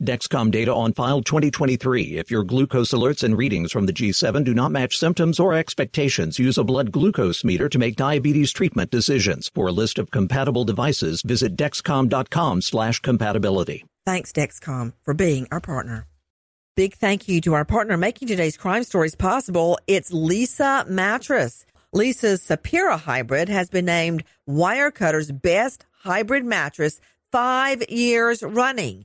Dexcom data on file 2023. If your glucose alerts and readings from the G7 do not match symptoms or expectations, use a blood glucose meter to make diabetes treatment decisions. For a list of compatible devices, visit dexcom.com slash compatibility. Thanks, Dexcom, for being our partner. Big thank you to our partner making today's crime stories possible. It's Leesa Mattress. Leesa's Sapira hybrid has been named Wirecutter's best hybrid mattress five years running.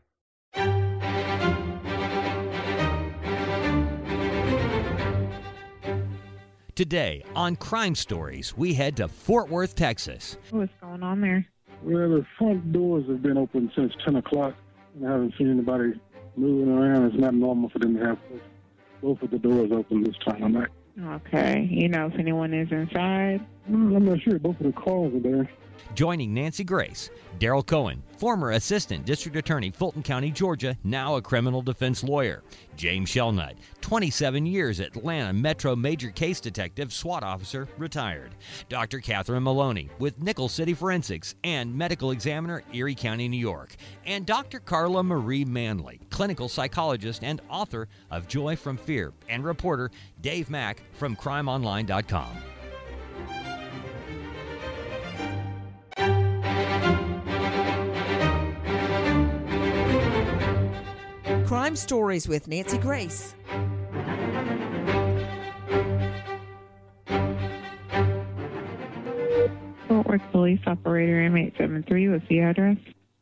Today on Crime Stories, we head to Fort Worth, Texas. What's going on there? Well, the front doors have been open since 10 o'clock, and I haven't seen anybody moving around. It's not normal for them to have both of the doors open this time of night. Okay. You know if anyone is inside? Well, I'm not sure. Both of the cars are there. Joining Nancy Grace, Daryl Cohen, former Assistant District Attorney, Fulton County, Georgia, now a criminal defense lawyer. James Shelnut, 27 years Atlanta Metro Major Case Detective, SWAT Officer, retired. Dr. Catherine Maloney with Nickel City Forensics and Medical Examiner, Erie County, New York. And Dr. Carla Marie Manley, clinical psychologist and author of Joy from Fear, and reporter Dave Mack from CrimeOnline.com. Crime Stories with Nancy Grace. Fort Worth Police Operator M873. What's the address?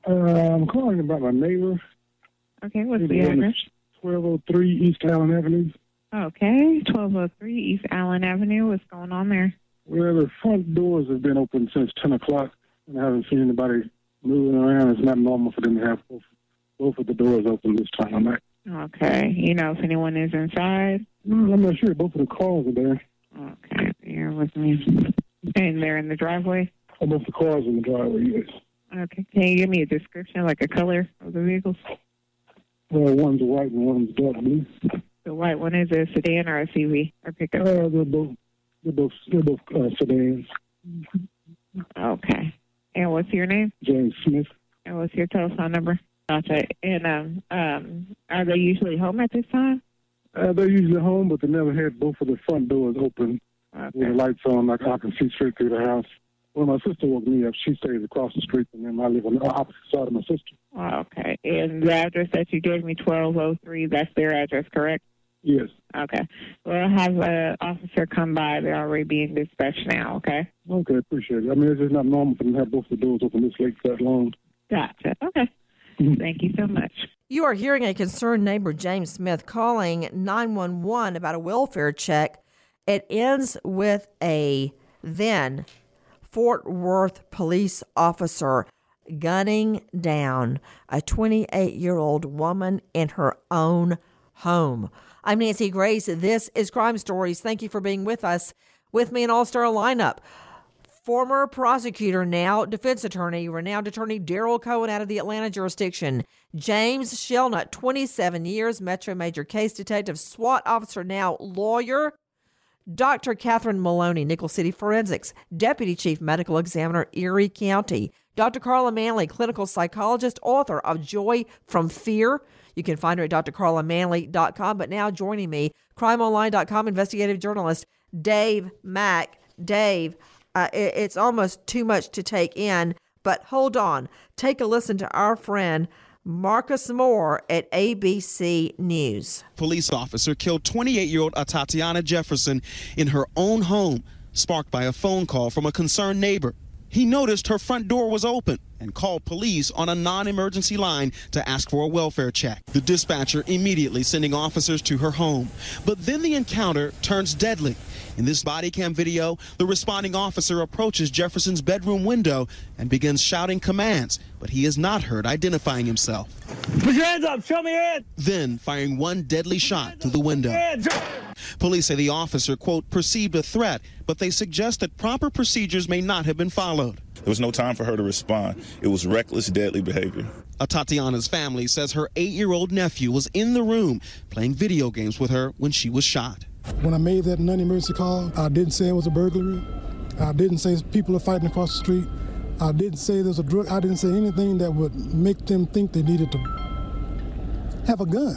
Uh, I'm calling about my neighbor. Okay, what's He's the address? 1203 East Allen Avenue. Okay, 1203 East Allen Avenue. What's going on there? Well, the front doors have been open since 10 o'clock, and I haven't seen anybody moving around. It's not normal for them to have both, of the doors open this time of night. Okay. You know if anyone is inside? I'm not sure. Both of the cars are there. Okay, bear with me. And they're in the driveway? Oh, both the cars in the driveway, yes. Okay. Can you give me a description, like a color of the vehicles? Well, one's white and one's dark blue. The white one is a sedan or a CV or Uh, pickup? they're both, they're both, they're both uh, sedans. Okay. And what's your name? James Smith. And what's your telephone number? Gotcha. And um, um, are they usually home at this time? Uh, they're usually home, but they never had both of the front doors open with the lights on, like I can see straight through the house. When my sister woke me up, she stays across the street, and then I live on the opposite side of my sister. Okay. And the address that you gave me, 1203, that's their address, correct? Yes. Okay. We'll have an officer come by. They're already being dispatched now, okay? Okay, appreciate it. I mean, it's just not normal for them to have both the doors open this late for that long. Gotcha. Okay. Thank you so much. You are hearing a concerned neighbor, James Smith, calling 911 about a welfare check. It ends with a then Fort Worth police officer gunning down a 28 year old woman in her own home. I'm Nancy Grace. This is Crime Stories. Thank you for being with us. With me, an all star lineup. Former prosecutor, now defense attorney, renowned attorney Daryl Cohen out of the Atlanta jurisdiction. James Shelnut, 27 years, Metro Major Case Detective, SWAT officer, now lawyer. Dr. Catherine Maloney, Nickel City Forensics, Deputy Chief Medical Examiner, Erie County. Dr. Carla Manley, clinical psychologist, author of Joy from Fear. You can find her at drcarlamanley.com. But now joining me, crimeonline.com investigative journalist Dave Mack. Dave, uh, it, it's almost too much to take in, but hold on. Take a listen to our friend Marcus Moore at ABC News. Police officer killed 28 year old Tatiana Jefferson in her own home, sparked by a phone call from a concerned neighbor. He noticed her front door was open and called police on a non emergency line to ask for a welfare check. The dispatcher immediately sending officers to her home. But then the encounter turns deadly. In this body cam video, the responding officer approaches Jefferson's bedroom window and begins shouting commands, but he is not heard identifying himself. Put your hands up, show me your hands. Then firing one deadly shot through the window. Police say the officer, quote, perceived a threat, but they suggest that proper procedures may not have been followed. There was no time for her to respond. It was reckless, deadly behavior. Atatiana's family says her eight year old nephew was in the room playing video games with her when she was shot. When I made that non emergency call, I didn't say it was a burglary. I didn't say people are fighting across the street. I didn't say there's a drug. I didn't say anything that would make them think they needed to have a gun.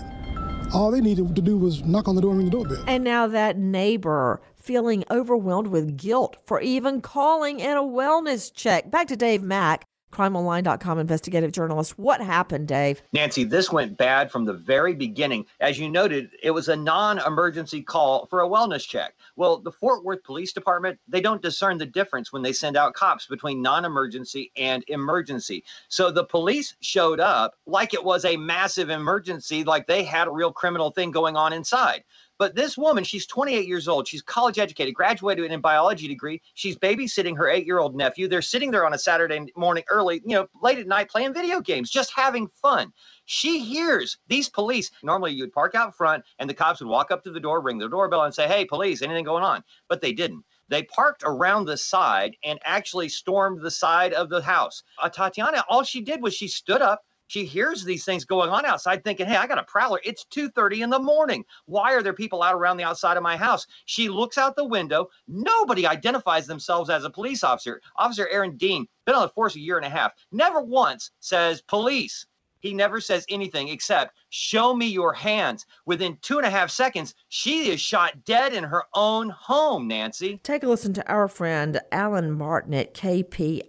All they needed to do was knock on the door and ring the doorbell. And now that neighbor feeling overwhelmed with guilt for even calling in a wellness check. Back to Dave Mack, crimeonline.com investigative journalist. What happened, Dave? Nancy, this went bad from the very beginning. As you noted, it was a non emergency call for a wellness check. Well, the Fort Worth Police Department, they don't discern the difference when they send out cops between non emergency and emergency. So the police showed up like it was a massive emergency, like they had a real criminal thing going on inside. But this woman, she's 28 years old. She's college educated, graduated in biology degree. She's babysitting her eight year old nephew. They're sitting there on a Saturday morning early, you know, late at night playing video games, just having fun. She hears these police. Normally, you'd park out front and the cops would walk up to the door, ring the doorbell, and say, Hey, police, anything going on? But they didn't. They parked around the side and actually stormed the side of the house. Uh, Tatiana, all she did was she stood up she hears these things going on outside thinking hey i got a prowler. It's 2.30 in the morning. Why are there people out around the outside of my house? She looks out the window. Nobody identifies themselves as a police officer. Officer aaron dean been on the force a year and a half. Never once says police he never says anything except, Show me your hands. Within two and a half seconds, she is shot dead in her own home, Nancy. Take a listen to our friend Alan Martin at KPIX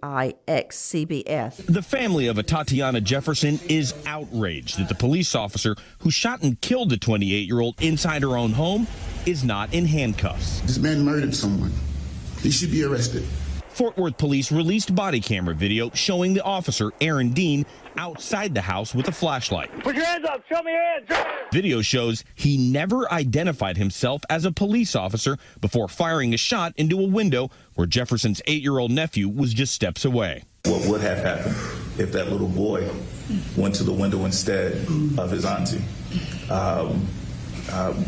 CBS. The family of Atatiana Jefferson is outraged that the police officer who shot and killed the 28 year old inside her own home is not in handcuffs. This man murdered someone. He should be arrested. Fort Worth police released body camera video showing the officer, Aaron Dean, outside the house with a flashlight. Put your hands up. Show me your hands. Video shows he never identified himself as a police officer before firing a shot into a window where Jefferson's eight year old nephew was just steps away. What would have happened if that little boy went to the window instead of his auntie? Um, um,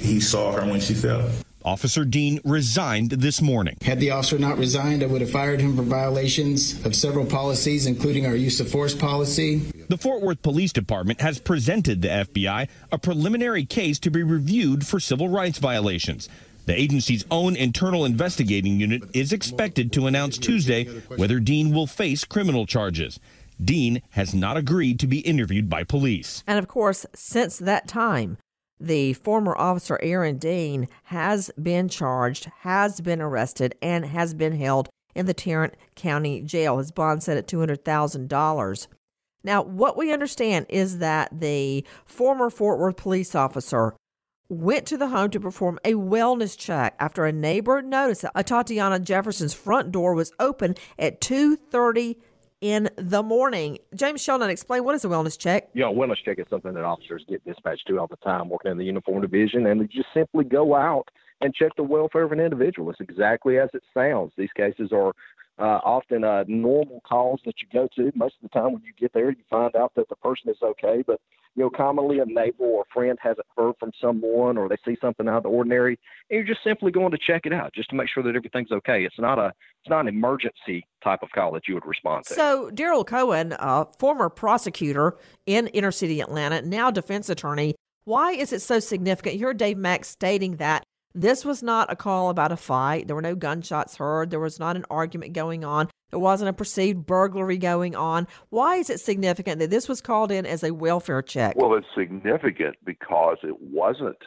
he saw her when she fell. Officer Dean resigned this morning. Had the officer not resigned, I would have fired him for violations of several policies, including our use of force policy. The Fort Worth Police Department has presented the FBI a preliminary case to be reviewed for civil rights violations. The agency's own internal investigating unit is expected to announce Tuesday whether Dean will face criminal charges. Dean has not agreed to be interviewed by police. And of course, since that time, the former officer Aaron Dean has been charged, has been arrested, and has been held in the Tarrant County Jail. His bond set at $200,000. Now, what we understand is that the former Fort Worth police officer went to the home to perform a wellness check after a neighbor noticed that Tatiana Jefferson's front door was open at 2:30 in the morning. James Shelnut, explain what is a wellness check? You know, wellness check is something that officers get dispatched to all the time working in the uniform division, and they just simply go out and check the welfare of an individual. It's exactly as it sounds. These cases are uh, often uh, normal calls that you go to. Most of the time, when you get there, you find out that the person is okay. But you know, commonly a neighbor or a friend hasn't heard from someone, or they see something out of the ordinary, and you're just simply going to check it out just to make sure that everything's okay. It's not a it's not an emergency type of call that you would respond to. So, Daryl Cohen, uh, former prosecutor in inner city Atlanta, now defense attorney. Why is it so significant? You heard Dave Mack stating that this was not a call about a fight. There were no gunshots heard. There was not an argument going on. There wasn't a perceived burglary going on. Why is it significant that this was called in as a welfare check? Well, it's significant because it wasn't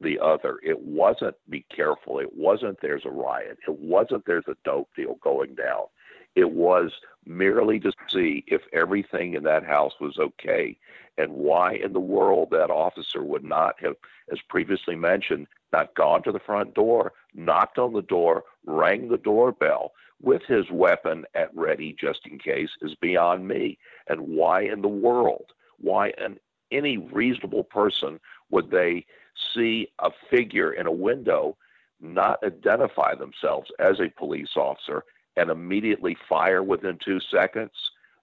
the other. It wasn't be careful. It wasn't there's a riot. It wasn't there's a dope deal going down. It was merely to see if everything in that house was okay and why in the world that officer would not have, as previously mentioned, not gone to the front door, knocked on the door, rang the doorbell with his weapon at ready just in case is beyond me. And why in the world, why an, any reasonable person would they see a figure in a window, not identify themselves as a police officer, and immediately fire within two seconds?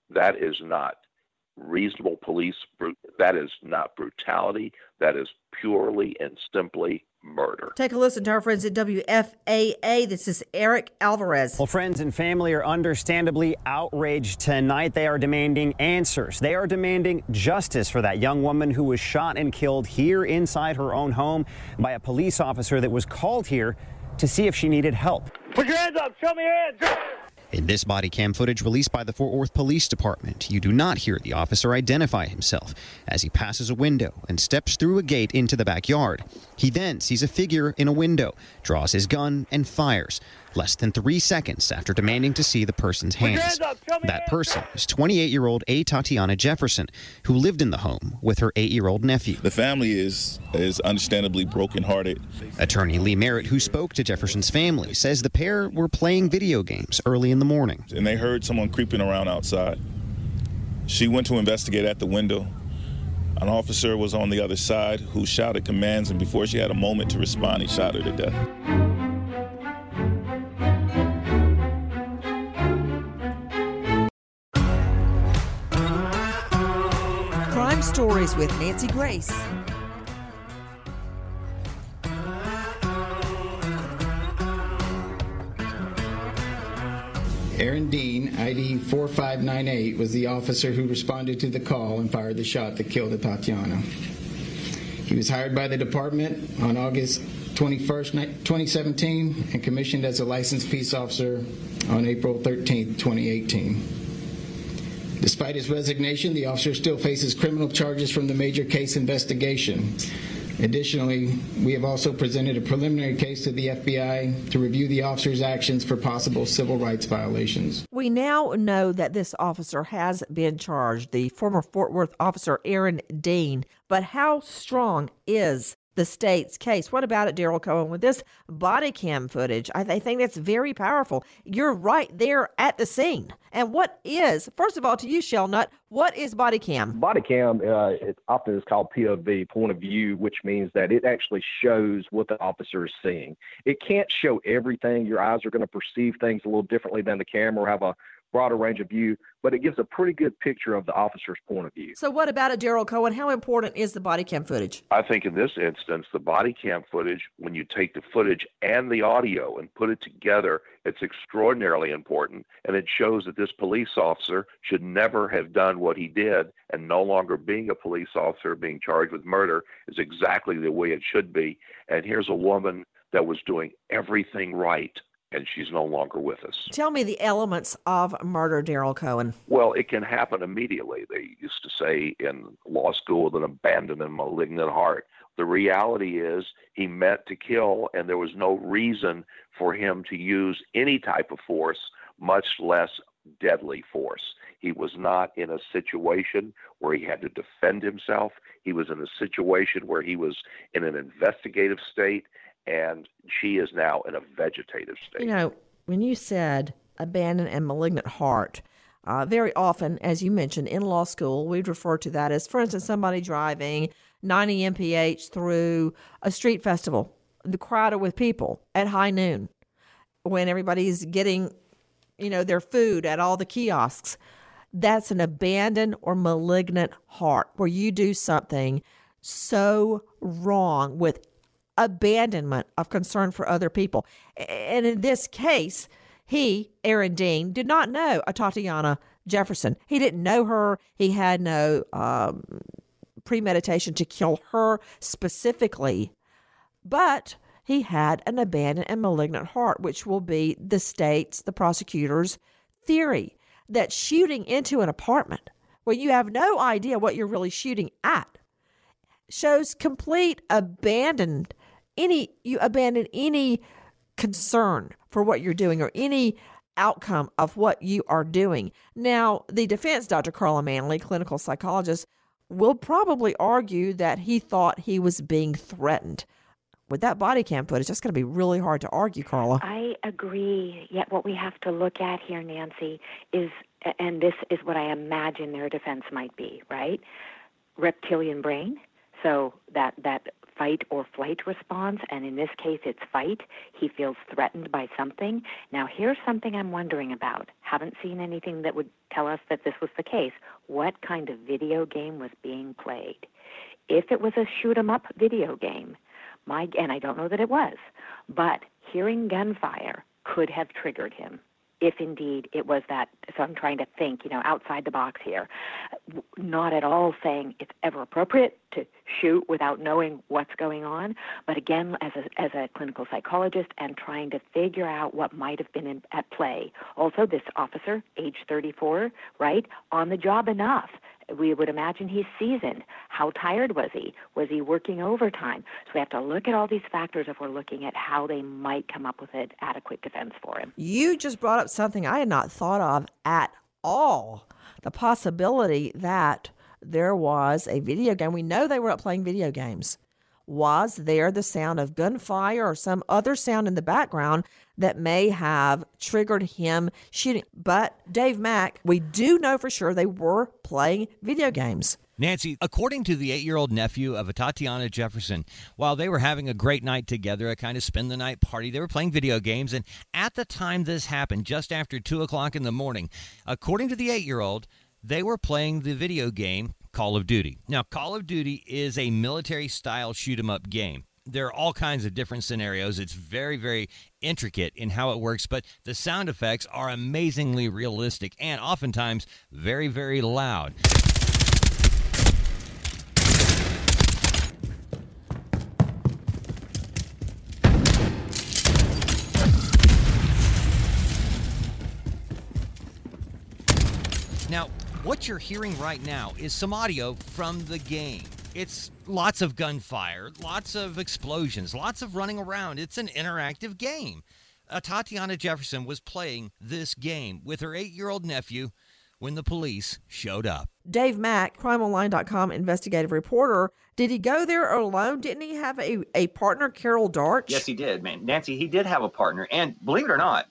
That is not reasonable police. That is not brutality. That is purely and simply murder. Take a listen to our friends at WFAA. This is Eric Alvarez. Well, friends and family are understandably outraged tonight. They are demanding answers. They are demanding justice for that young woman who was shot and killed here inside her own home by a police officer that was called here to see if she needed help. Put your hands up. Show me your hands. In this body cam footage released by the Fort Worth Police Department, you do not hear the officer identify himself as he passes a window and steps through a gate into the backyard. He then sees a figure in a window, draws his gun, and fires less than three seconds after demanding to see the person's hands. That person is 28 year old Atatiana Jefferson, who lived in the home with her eight year old nephew. The family is, is understandably brokenhearted. Attorney Lee Merritt, who spoke to Jefferson's family, says the pair were playing video games early in the morning. And they heard someone creeping around outside. She went to investigate at the window. An officer was on the other side who shouted commands, and before she had a moment to respond, he shot her to death. Stories with Nancy Grace. Aaron Dean, ID 4598, was the officer who responded to the call and fired the shot that killed Tatiana. He was hired by the department on August 21st, 2017, and commissioned as a licensed peace officer on April 13th, 2018. Despite his resignation, the officer still faces criminal charges from the major case investigation. Additionally, we have also presented a preliminary case to the FBI to review the officer's actions for possible civil rights violations. We now know that this officer has been charged, the former Fort Worth officer Aaron Dean. But how strong is the state's case. What about it, Daryl Cohen? With this body cam footage, I, th- I, think that's very powerful. You're right there at the scene. And what is, first of all, to you, Shelnut, what is body cam? Body cam, uh, it often is called POV, point of view, which means that it actually shows what the officer is seeing. It can't show everything. Your eyes are going to perceive things a little differently than the camera have a broader range of view, but it gives a pretty good picture of the officer's point of view. So, what about it, Daryl Cohen? How important is the body cam footage? I think in this instance, the body cam footage, when you take the footage and the audio and put it together, it's extraordinarily important. And it shows that this police officer should never have done what he did, and no longer being a police officer, being charged with murder, is exactly the way it should be. And here's a woman that was doing everything right and she's no longer with us. Tell me the elements of murder, Daryl Cohen. Well, it can happen immediately. They used to say in law school with an abandoned and malignant heart. The reality is he meant to kill, and there was no reason for him to use any type of force, much less deadly force. He was not in a situation where he had to defend himself. He was in a situation where he was in an investigative state and she is now in a vegetative state. You know, when you said abandoned and malignant heart, Uh, very often, as you mentioned, in law school, we'd refer to that as, for instance, somebody driving 90 mph through a street festival, the crowded with people at high noon, when everybody's getting, you know, their food at all the kiosks. That's an abandoned or malignant heart where you do something so wrong with abandonment of concern for other people. And in this case, he, Aaron Dean, did not know Atatiana Jefferson. He didn't know her. He had no um, premeditation to kill her specifically, but he had an abandoned and malignant heart, which will be the state's, the prosecutor's theory that shooting into an apartment where you have no idea what you're really shooting at shows complete abandon any you abandon any concern for what you're doing or any outcome of what you are doing. Now, the defense, Dr. Carla Manley, clinical psychologist, will probably argue that he thought he was being threatened. With that body cam footage, that's going to be really hard to argue, Carla. I agree. Yet, what we have to look at here, Nancy, is, and this is what I imagine their defense might be, right? Reptilian brain. So that that fight or flight response, and in this case it's fight. He feels threatened by something. Now, here's something I'm wondering about. Haven't seen anything that would tell us that this was the case. What kind of video game was being played? If it was a shoot 'em up video game, my and I don't know that it was, but hearing gunfire could have triggered him if indeed it was that. So I'm trying to think, you know, outside the box here. Not at all saying it's ever appropriate to shoot without knowing what's going on, but again, as a, as a clinical psychologist and trying to figure out what might have been in, at play. Also, this officer, age 34, right, on the job enough we would imagine he's seasoned. How tired was he? Was he working overtime? So we have to look at all these factors if we're looking at how they might come up with an adequate defense for him. You just brought up something I had not thought of at all the possibility that there was a video game. We know they were up playing video games. Was there the sound of gunfire or some other sound in the background that may have triggered him shooting? But Dave Mack, we do know for sure they were playing video games. Nancy, according to the eight year old nephew of Tatiana Jefferson, while they were having a great night together, a kind of spend the night party, they were playing video games. And at the time this happened, just after two o'clock in the morning, according to the eight year old, they were playing the video game Call of Duty. Now, Call of Duty is a military style shoot 'em up game. There are all kinds of different scenarios. It's very, very intricate in how it works, but the sound effects are amazingly realistic and oftentimes very, very loud. Now, what you're hearing right now is some audio from the game. It's lots of gunfire, lots of explosions, lots of running around. It's an interactive game. Uh, Tatiana Jefferson was playing this game with her eight year old nephew when the police showed up. Dave Mack, crimeonline.com investigative reporter, did he go there alone? Didn't he have a, a partner, Carol Darch? Yes, he did, man. Nancy, he did have a partner. And believe it or not,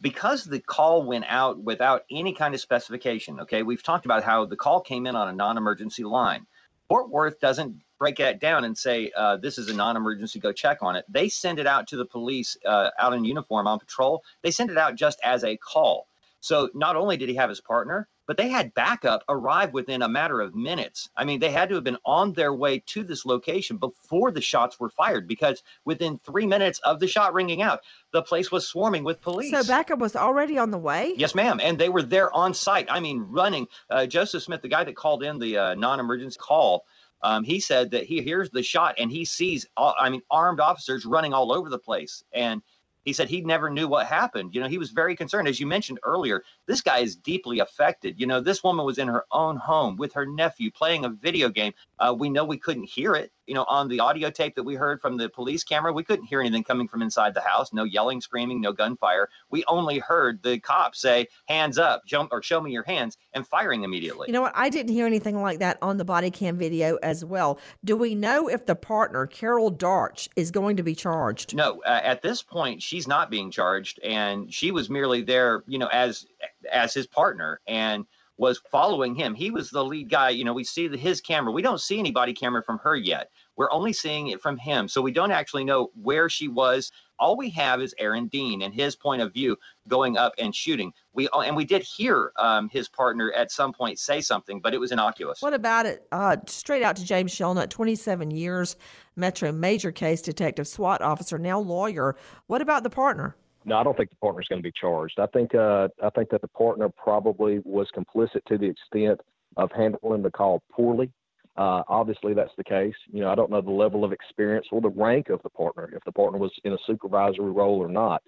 because the call went out without any kind of specification, okay, we've talked about how the call came in on a non emergency line. Fort Worth doesn't break that down and say, uh, this is a non emergency, go check on it. They send it out to the police uh, out in uniform on patrol. They send it out just as a call. So not only did he have his partner, but they had backup arrive within a matter of minutes. I mean, they had to have been on their way to this location before the shots were fired because within three minutes of the shot ringing out, the place was swarming with police. So backup was already on the way? Yes, ma'am. And they were there on site. I mean, running. Uh, Joseph Smith, the guy that called in the uh, non emergency call, um, he said that he hears the shot and he sees, all, I mean, armed officers running all over the place. And he said he never knew what happened. You know, he was very concerned. As you mentioned earlier, this guy is deeply affected. You know, this woman was in her own home with her nephew playing a video game. Uh, we know we couldn't hear it. You know, on the audio tape that we heard from the police camera, we couldn't hear anything coming from inside the house. No yelling, screaming, no gunfire. We only heard the cops say, "Hands up!" Jump or show me your hands, and firing immediately. You know what? I didn't hear anything like that on the body cam video as well. Do we know if the partner, Carol Darch, is going to be charged? No. Uh, at this point, she's not being charged, and she was merely there, you know, as as his partner and was following him. He was the lead guy. You know, we see the, his camera. We don't see any body camera from her yet. We're only seeing it from him. So we don't actually know where she was. All we have is Aaron Dean and his point of view going up and shooting. We and we did hear um, his partner at some point say something, but it was innocuous. What about it? Uh, straight out to James Shelnut, 27 years, Metro major case detective, SWAT officer, now lawyer. What about the partner? No, I don't think the partner is going to be charged. I think uh, I think that the partner probably was complicit to the extent of handling the call poorly. Uh, obviously, that's the case. You know, I don't know the level of experience or the rank of the partner, if the partner was in a supervisory role or not.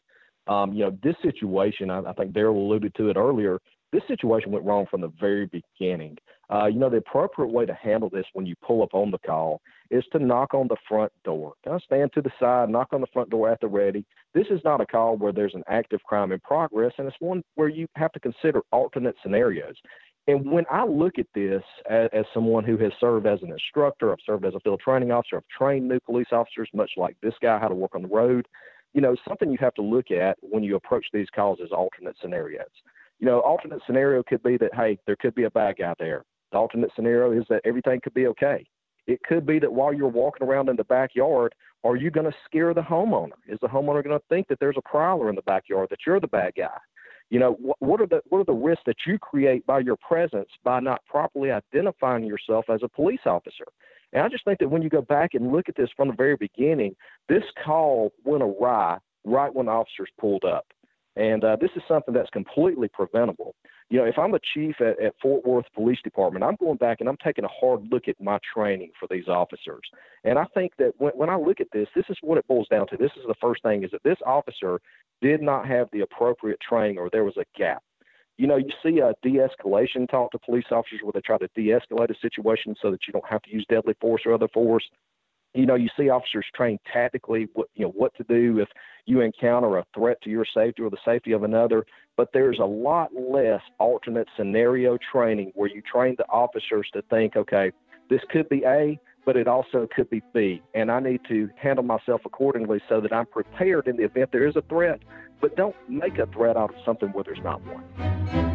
Um, you know, this situation, I, I think Daryl alluded to it earlier. This situation went wrong from the very beginning. Uh, you know, the appropriate way to handle this when you pull up on the call is to knock on the front door. Kind of stand to the side, knock on the front door at the ready. This is not a call where there's an active crime in progress, and it's one where you have to consider alternate scenarios. And when I look at this as, as, someone who has served as an instructor, I've served as a field training officer, I've trained new police officers, much like this guy, how to work on the road. You know, something you have to look at when you approach these calls is alternate scenarios. You know, alternate scenario could be that, hey, there could be a bad guy there. The alternate scenario is that everything could be okay. It could be that while you're walking around in the backyard, are you going to scare the homeowner? Is the homeowner going to think that there's a prowler in the backyard, that you're the bad guy? You know, what, what are the what are the risks that you create by your presence by not properly identifying yourself as a police officer? And I just think that when you go back and look at this from the very beginning, this call went awry right when officers pulled up. And uh, this is something that's completely preventable. You know, if I'm a chief at, at Fort Worth Police Department, I'm going back and I'm taking a hard look at my training for these officers. And I think that when, when I look at this, this is what it boils down to. This is the first thing is that this officer did not have the appropriate training or there was a gap. You know, you see a de-escalation talk to police officers where they try to de-escalate a situation so that you don't have to use deadly force or other force you know, you see officers trained tactically what you know what to do if you encounter a threat to your safety or the safety of another. But there's a lot less alternate scenario training where you train the officers to think, okay, this could be A, but it also could be B, and I need to handle myself accordingly so that I'm prepared in the event there is a threat. But don't make a threat out of something where there's not one.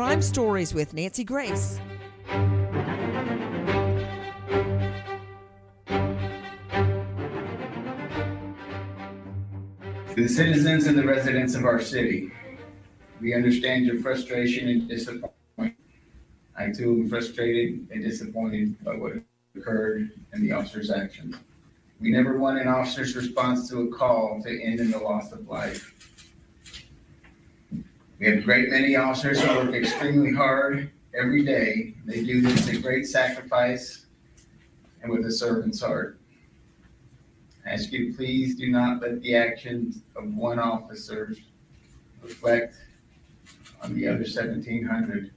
Crime Stories with Nancy Grace. To the citizens and the residents of our city, we understand your frustration and disappointment. I too am frustrated and disappointed by what occurred and the officer's actions. We never want an officer's response to a call to end in the loss of life. We have a great many officers who work extremely hard every day. They do this at great sacrifice and with a servant's heart. I ask you, please do not let the actions of one officer reflect on the other 1,700.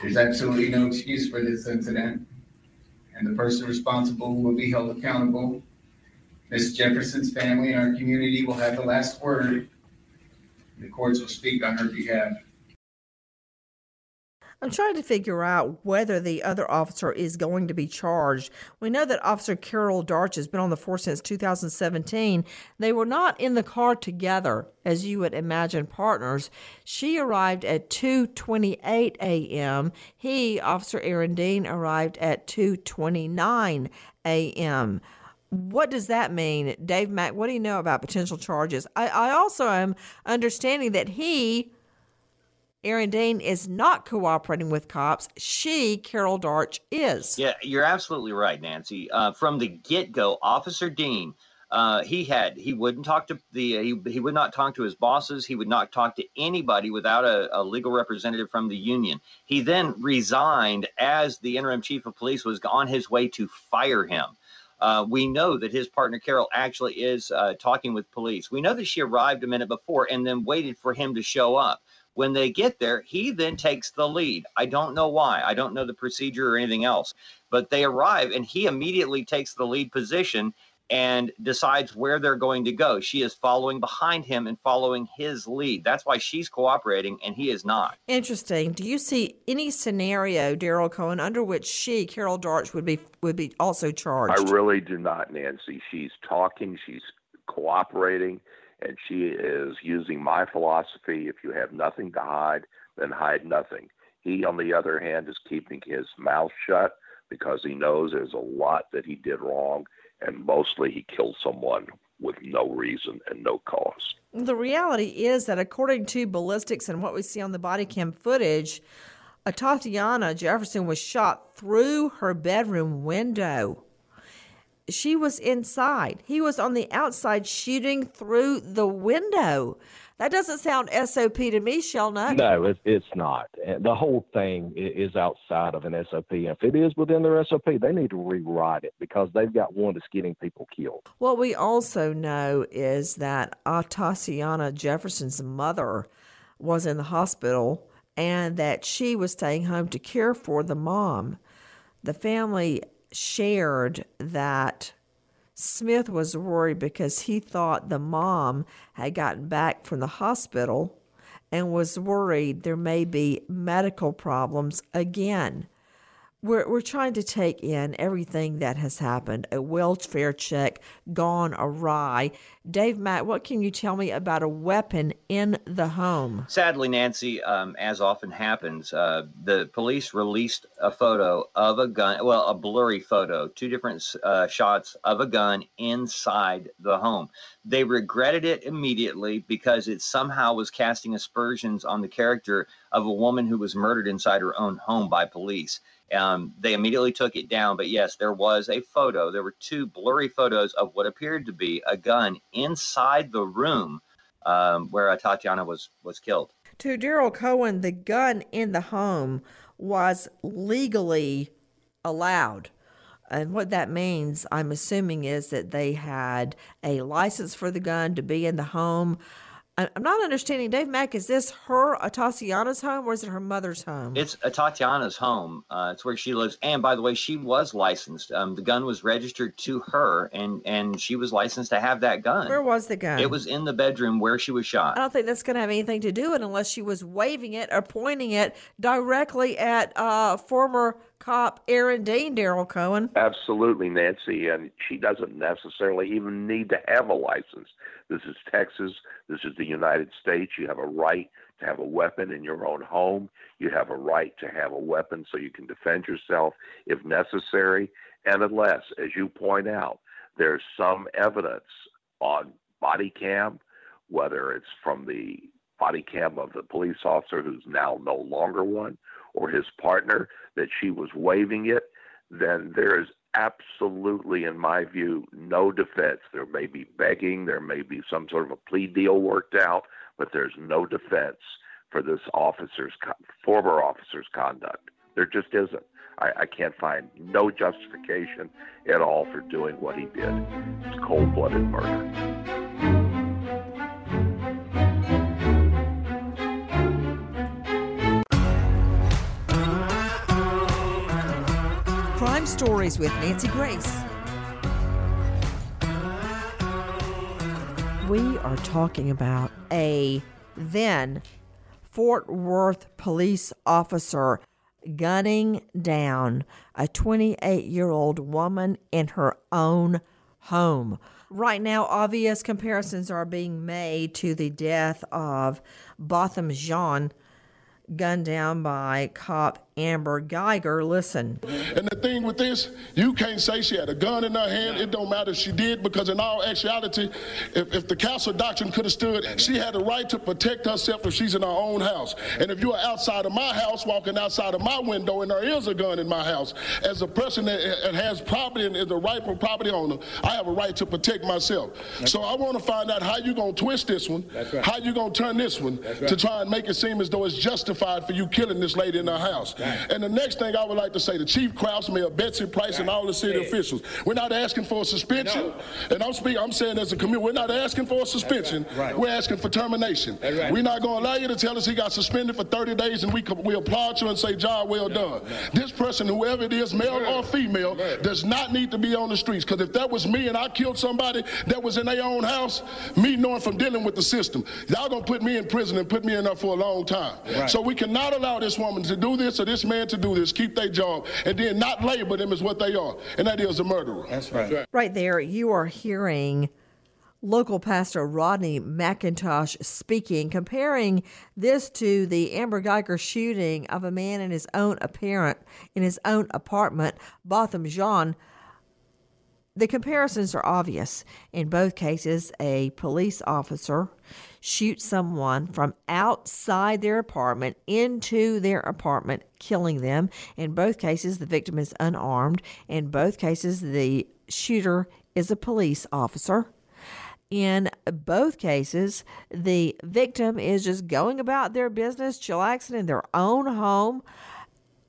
There's absolutely no excuse for this incident, and the person responsible will be held accountable. Ms. Jefferson's family and our community will have the last word the courts will speak on her behalf. I'm trying to figure out whether the other officer is going to be charged. We know that Officer Carol Darch has been on the force since 2017. They were not in the car together, as you would imagine partners. She arrived at 2:28 a.m. He, Officer Aaron Dean, arrived at 2:29 a.m what does that mean, Dave Mack? What do you know about potential charges? I, I also am understanding that he, Aaron Dean, is not cooperating with cops. She, Carol Darch, is. Yeah, you're absolutely right, Nancy. Uh, from the get go, Officer Dean. Uh, he had he wouldn't talk to the he, he would not talk to his bosses he would not talk to anybody without a, a, legal representative from the union he then resigned as the interim chief of police was on his way to fire him uh, we know that his partner Carol actually is uh, talking with police. We know that she arrived a minute before and then waited for him to show up. When they get there, he then takes the lead. I don't know why. I don't know the procedure or anything else, but they arrive and he immediately takes the lead position and decides where they're going to go. She is following behind him and following his lead. That's why she's cooperating and he is not. Interesting. Do you see any scenario, Daryl Cohen, under which she, Carol Darch, would be would be also charged? I really do not, Nancy. She's talking, she's cooperating, and she is using my philosophy. If you have nothing to hide, then hide nothing. He, on the other hand, is keeping his mouth shut because he knows there's a lot that he did wrong, and mostly he killed someone with no reason and no cause. The reality is that according to ballistics and what we see on the body cam footage, Tatiana Jefferson was shot through her bedroom window. She was inside. He was on the outside shooting through the window. That doesn't sound SOP to me, Shelnut. No, it, it's not. The whole thing is outside of an SOP. If it is within their SOP, they need to rewrite it because they've got one that's getting people killed. What we also know is that Tatiana Jefferson's mother was in the hospital and that she was staying home to care for the mom. The family shared that Smith was worried because he thought the mom had gotten back from the hospital and was worried there may be medical problems again we're, we're trying to take in everything that has happened a welfare check gone awry. Dave Mack, what can you tell me about a weapon in the home? Sadly, Nancy, um, as often happens, uh, the police released a photo of a gun, well, a blurry photo, two different uh, shots of a gun inside the home. They regretted it immediately because it somehow was casting aspersions on the character of a woman who was murdered inside her own home by police. Um, they immediately took it down, but yes, there was a photo. There were two blurry photos of what appeared to be a gun inside the room um, where Tatiana was was killed. To Daryl Cohen, the gun in the home was legally allowed. And what that means, I'm assuming, is that they had a license for the gun to be in the home. I'm not understanding, Dave Mack. Is this her, Tatiana's home, or is it her mother's home? It's Tatiana's home. Uh, it's where she lives. And by the way, she was licensed. Um, the gun was registered to her, and and she was licensed to have that gun. Where was the gun? It was in the bedroom where she was shot. I don't think that's going to have anything to do with it unless she was waving it or pointing it directly at uh, former cop Aaron Dean, Daryl Cohen. Absolutely, Nancy. And she doesn't necessarily even need to have a license. This is Texas. This is the United States. You have a right to have a weapon in your own home. You have a right to have a weapon so you can defend yourself if necessary. And unless, as you point out, there's some evidence on body cam, whether it's from the body cam of the police officer who's now no longer one or his partner that she was waving it, then there is absolutely, in my view, no defense. There may be begging, there may be some sort of a plea deal worked out, but there's no defense for this officer's former officer's conduct. There just isn't. I, I can't find no justification at all for doing what he did. It's cold-blooded murder. Stories with Nancy Grace. We are talking about a then Fort Worth police officer gunning down a 28 year old woman in her own home. Right now, obvious comparisons are being made to the death of Botham Jean, gunned down by cop Amber Guyger. Listen. And the thing with this, you can't say she had a gun in her hand. It don't matter if she did, because in all actuality, if, if the castle doctrine could have stood, she had the right to protect herself if she's in her own house. And if you're outside of my house, walking outside of my window, and there is a gun in my house, as a person that has property and is a rightful property owner, I have a right to protect myself. That's so I want to find out how you're going to twist this one, right. how you're going to turn this one right. to try and make it seem as though it's justified for you killing this lady in her house. And the next thing I would like to say to Chief Kraus, Mayor Betsy Price, and all the city officials, we're not asking for a suspension. And I'm speaking, I'm saying as a community, we're not asking for a suspension. We're asking for termination. We're not going to allow you to tell us he got suspended for 30 days and we we applaud you and say, job well done. This person, whoever it is, male or female, does not need to be on the streets. Because if that was me and I killed somebody that was in their own house, me knowing from dealing with the system, y'all gonna put me in prison and put me in there for a long time. Right. So we cannot allow this woman to do this or this man to do this, keep their job, and then not label them as what they are, and that is a murderer. That's right. Right there, you are hearing local pastor Rodney McIntosh speaking, comparing this to the Amber Guyger shooting of a man in his own apparent in his own apartment, Botham Jean. The comparisons are obvious. In both cases, a police officer shoots someone from outside their apartment into their apartment, killing them. In both cases, the victim is unarmed. In both cases, the shooter is a police officer. In both cases, the victim is just going about their business, chillaxing in their own home.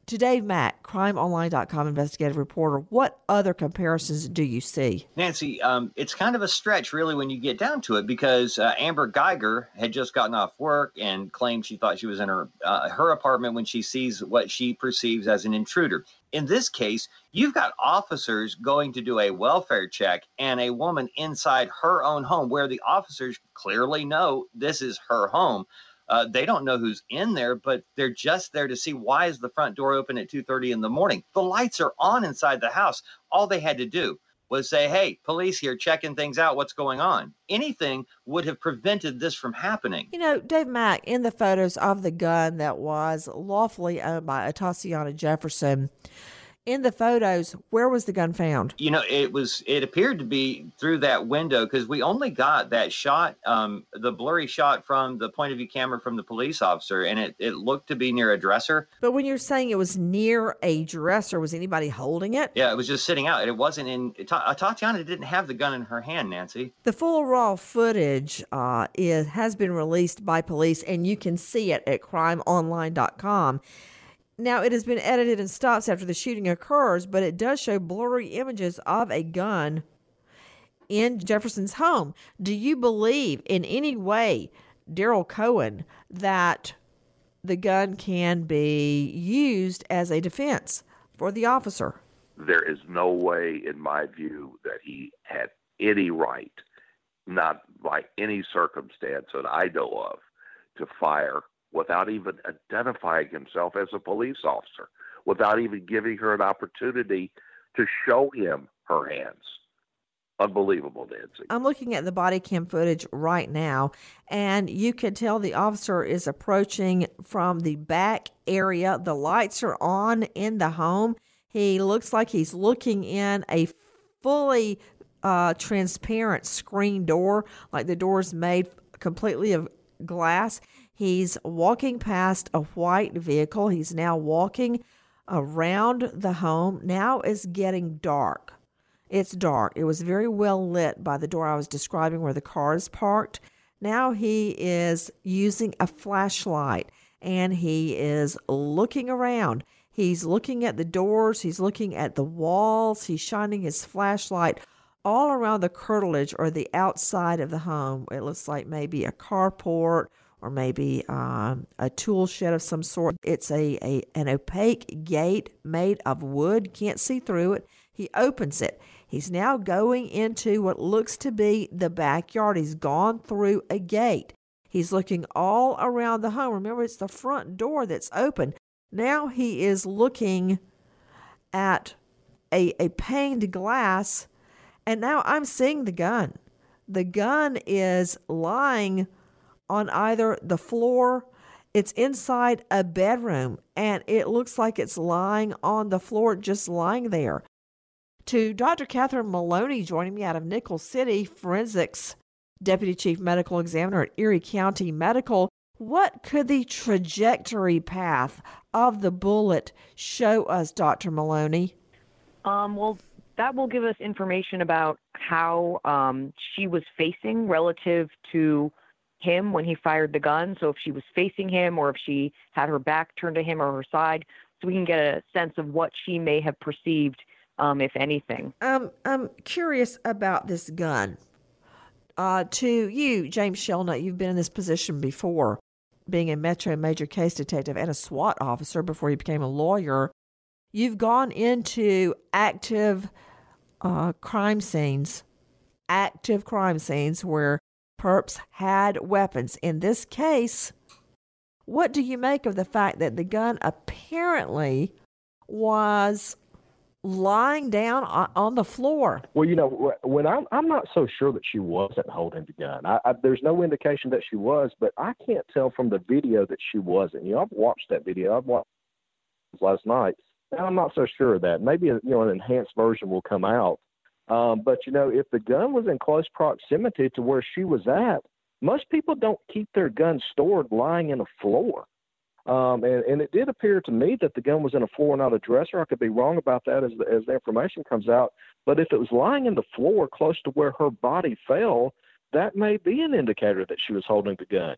To Dave Mack, crimeonline.com investigative reporter, what other comparisons do you see? Nancy, um, it's kind of a stretch, really, when you get down to it, because uh, Amber Guyger had just gotten off work and claimed she thought she was in her uh, her apartment when she sees what she perceives as an intruder. In this case, you've got officers going to do a welfare check and a woman inside her own home, where the officers clearly know this is her home. Uh, they don't know who's in there, but they're just there to see why is the front door open at 2:30 in the morning. The lights are on inside the house. All they had to do was say, "Hey, police here, checking things out. What's going on?" Anything would have prevented this from happening. You know, Dave Mack, in the photos of the gun that was lawfully owned by Tatiana Jefferson, in the photos, where was the gun found? You know, it was. It appeared to be through that window because we only got that shot, um, the blurry shot from the point of view camera from the police officer, and it, it looked to be near a dresser. But when you're saying it was near a dresser, was anybody holding it? Yeah, it was just sitting out. It wasn't in. Ta- Tatiana didn't have the gun in her hand, Nancy. The full raw footage uh, is has been released by police, and you can see it at crimeonline.com. Now, it has been edited and stops after the shooting occurs, but it does show blurry images of a gun in Jefferson's home. Do you believe in any way, Daryl Cohen, that the gun can be used as a defense for the officer? There is no way, in my view, that he had any right, not by any circumstance that I know of, to fire without even identifying himself as a police officer, without even giving her an opportunity to show him her hands. Unbelievable, Nancy. I'm looking at the body cam footage right now, and you can tell the officer is approaching from the back area. The lights are on in the home. He looks like he's looking in a fully uh, transparent screen door, like the door is made completely of glass. He's walking past a white vehicle. He's now walking around the home. Now it's getting dark. It's dark. It was very well lit by the door I was describing where the car is parked. Now he is using a flashlight and he is looking around. He's looking at the doors, he's looking at the walls, he's shining his flashlight all around the curtilage or the outside of the home. It looks like maybe a carport or maybe um, a tool shed of some sort. It's a, a an opaque gate made of wood. Can't see through it. He opens it. He's now going into what looks to be the backyard. He's gone through a gate. He's looking all around the home. Remember, it's the front door that's open. Now he is looking at a, a paned glass, and now I'm seeing the gun. The gun is lying on either the floor, it's inside a bedroom, and it looks like it's lying on the floor, just lying there. To Dr. Catherine Maloney joining me out of Nickel City, forensics deputy chief medical examiner at Erie County Medical. What could the trajectory path of the bullet show us, Dr. Maloney? Um, well, that will give us information about how um, she was facing relative to him when he fired the gun. So if she was facing him or if she had her back turned to him or her side, so we can get a sense of what she may have perceived, um, if anything. Um, I'm curious about this gun. Uh, to you, James Shelnut, you've been in this position before, being a Metro Major Case Detective and a SWAT officer before you became a lawyer. You've gone into active uh, crime scenes, active crime scenes where perps had weapons. In this case, what do you make of the fact that the gun apparently was lying down on the floor? Well, you know, when I'm I'm not so sure that she wasn't holding the gun. I, I, there's no indication that she was, but I can't tell from the video that she wasn't. You know, I've watched that video. I've watched last night, and I'm not so sure of that. Maybe you know an enhanced version will come out. Um, but you know, if the gun was in close proximity to where she was at, most people don't keep their guns stored lying in a floor. Um, and, and it did appear to me that the gun was in a floor, not a dresser. I could be wrong about that as the, as the information comes out. But if it was lying in the floor close to where her body fell, that may be an indicator that she was holding the gun.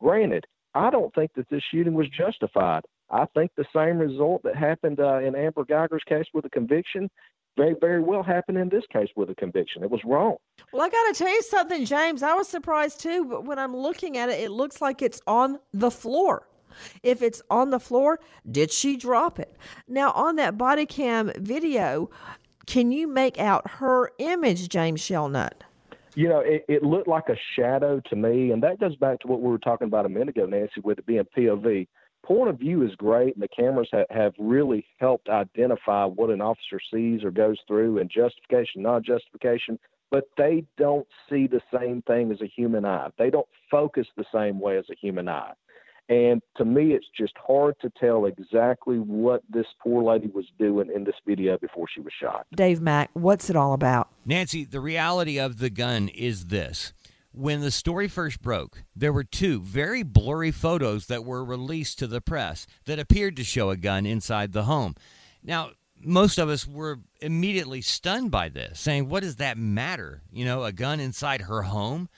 Granted, I don't think that this shooting was justified. I think the same result that happened uh, in Amber Guyger's case with a conviction very, very well happen in this case with a conviction. It was wrong. Well, I got to tell you something, James. I was surprised too, but when I'm looking at it, it looks like it's on the floor. If it's on the floor, did she drop it? Now, on that body cam video, can you make out her image, James Shelnut? You know, it, it looked like a shadow to me, and that goes back to what we were talking about a minute ago, Nancy, with it being POV. Point of view is great, and the cameras ha- have really helped identify what an officer sees or goes through, and justification, non justification but they don't see the same thing as a human eye. They don't focus the same way as a human eye. And to me, it's just hard to tell exactly what this poor lady was doing in this video before she was shot. Dave Mack, what's it all about? Nancy, the reality of the gun is this. When the story first broke, there were two very blurry photos that were released to the press that appeared to show a gun inside the home. Now, most of us were immediately stunned by this, saying, What does that matter? You know, a gun inside her home?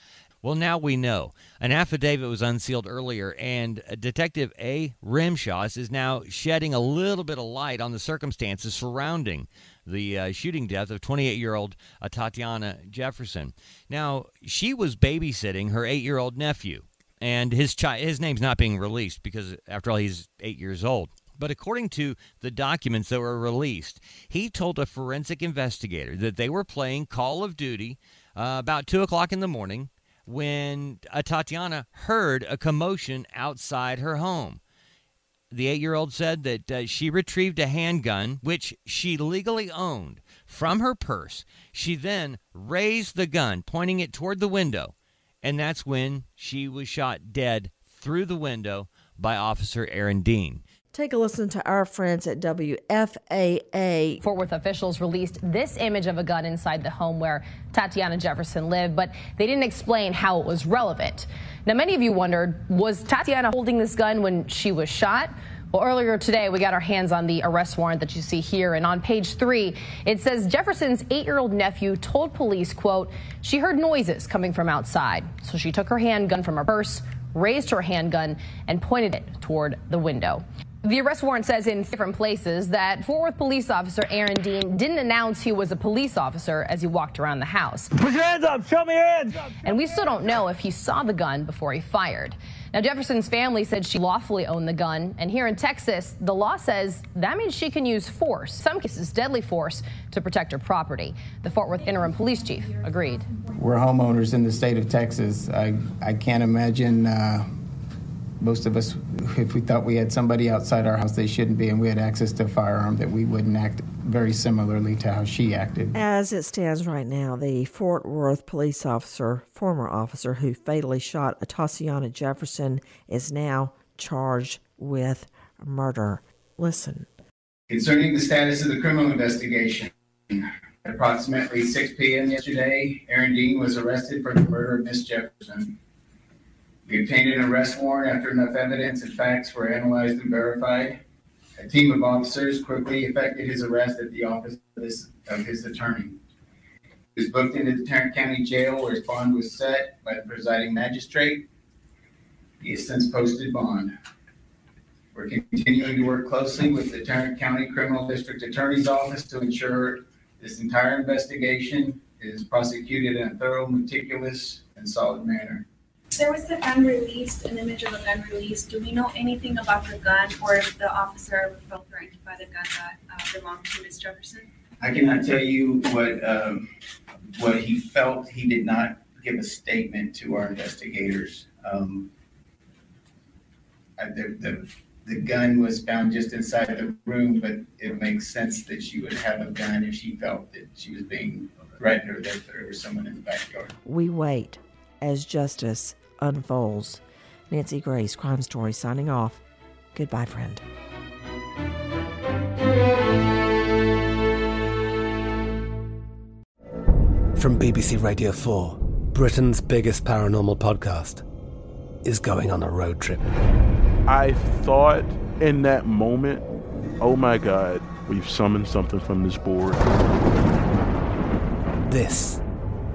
Well, now we know. An affidavit was unsealed earlier, and Detective A. Rimshaw is now shedding a little bit of light on the circumstances surrounding the uh, shooting death of 28 year old uh, Tatiana Jefferson. Now, she was babysitting her eight year old nephew, and his, chi- his name's not being released because, after all, he's eight years old. But according to the documents that were released, he told a forensic investigator that they were playing Call of Duty uh, about 2 o'clock in the morning when uh, Tatiana heard a commotion outside her home. The eight year old said that uh, she retrieved a handgun, which she legally owned, from her purse. She then raised the gun, pointing it toward the window, and that's when she was shot dead through the window by Officer Aaron Dean. Take a listen to our friends at WFAA. Fort Worth officials released this image of a gun inside the home where Tatiana Jefferson lived, but they didn't explain how it was relevant. Now, many of you wondered was Tatiana holding this gun when she was shot? Well, earlier today, we got our hands on the arrest warrant that you see here. And on page three, it says Jefferson's eight year old nephew told police, quote, she heard noises coming from outside. So she took her handgun from her purse, raised her handgun, and pointed it toward the window. The arrest warrant says in different places that Fort Worth police officer Aaron Dean didn't announce he was a police officer as he walked around the house. Put your hands up! Show me your hands! And we still don't know if he saw the gun before he fired. Now, Jefferson's family said she lawfully owned the gun, and here in Texas, the law says that means she can use force, some cases deadly force, to protect her property. The Fort Worth interim police chief agreed. We're homeowners in the state of Texas. I, I can't imagine. Uh, most of us, if we thought we had somebody outside our house they shouldn't be and we had access to a firearm, that we wouldn't act very similarly to how she acted. As it stands right now, the Fort Worth police officer, former officer who fatally shot Tatiana Jefferson, is now charged with murder. Listen. Concerning the status of the criminal investigation, at approximately 6 p.m. yesterday, Aaron Dean was arrested for the murder of Miss Jefferson. We obtained an arrest warrant after enough evidence and facts were analyzed and verified. A team of officers quickly effected his arrest at the office of his, of his attorney. He was booked into the Tarrant County Jail where his bond was set by the presiding magistrate. He has since posted bond. We're continuing to work closely with the Tarrant County Criminal District Attorney's Office to ensure this entire investigation is prosecuted in a thorough, meticulous, and solid manner. There was a gun released, an image of a gun released. Do we know anything about the gun or if the officer felt threatened by the gun that uh, belonged to Ms. Jefferson? I cannot tell you what, um, what he felt. He did not give a statement to our investigators. Um, I- the, the, the gun was found just inside the room, but it makes sense that she would have a gun if she felt that she was being threatened or that there was someone in the backyard. We wait as justice unfolds. Nancy Grace, Crime Story, signing off. Goodbye, friend. From BBC Radio 4, Britain's biggest paranormal podcast is going on a road trip. I thought in that moment, oh my God, we've summoned something from this board. This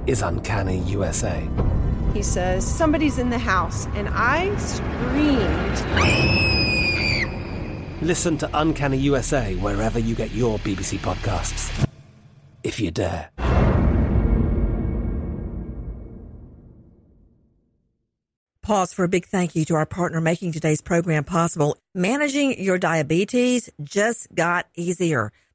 is Uncanny USA. He says, Somebody's in the house, and I screamed. Listen to Uncanny USA wherever you get your BBC podcasts, if you dare. Pause for a big thank you to our partner making today's program possible. Managing your diabetes just got easier.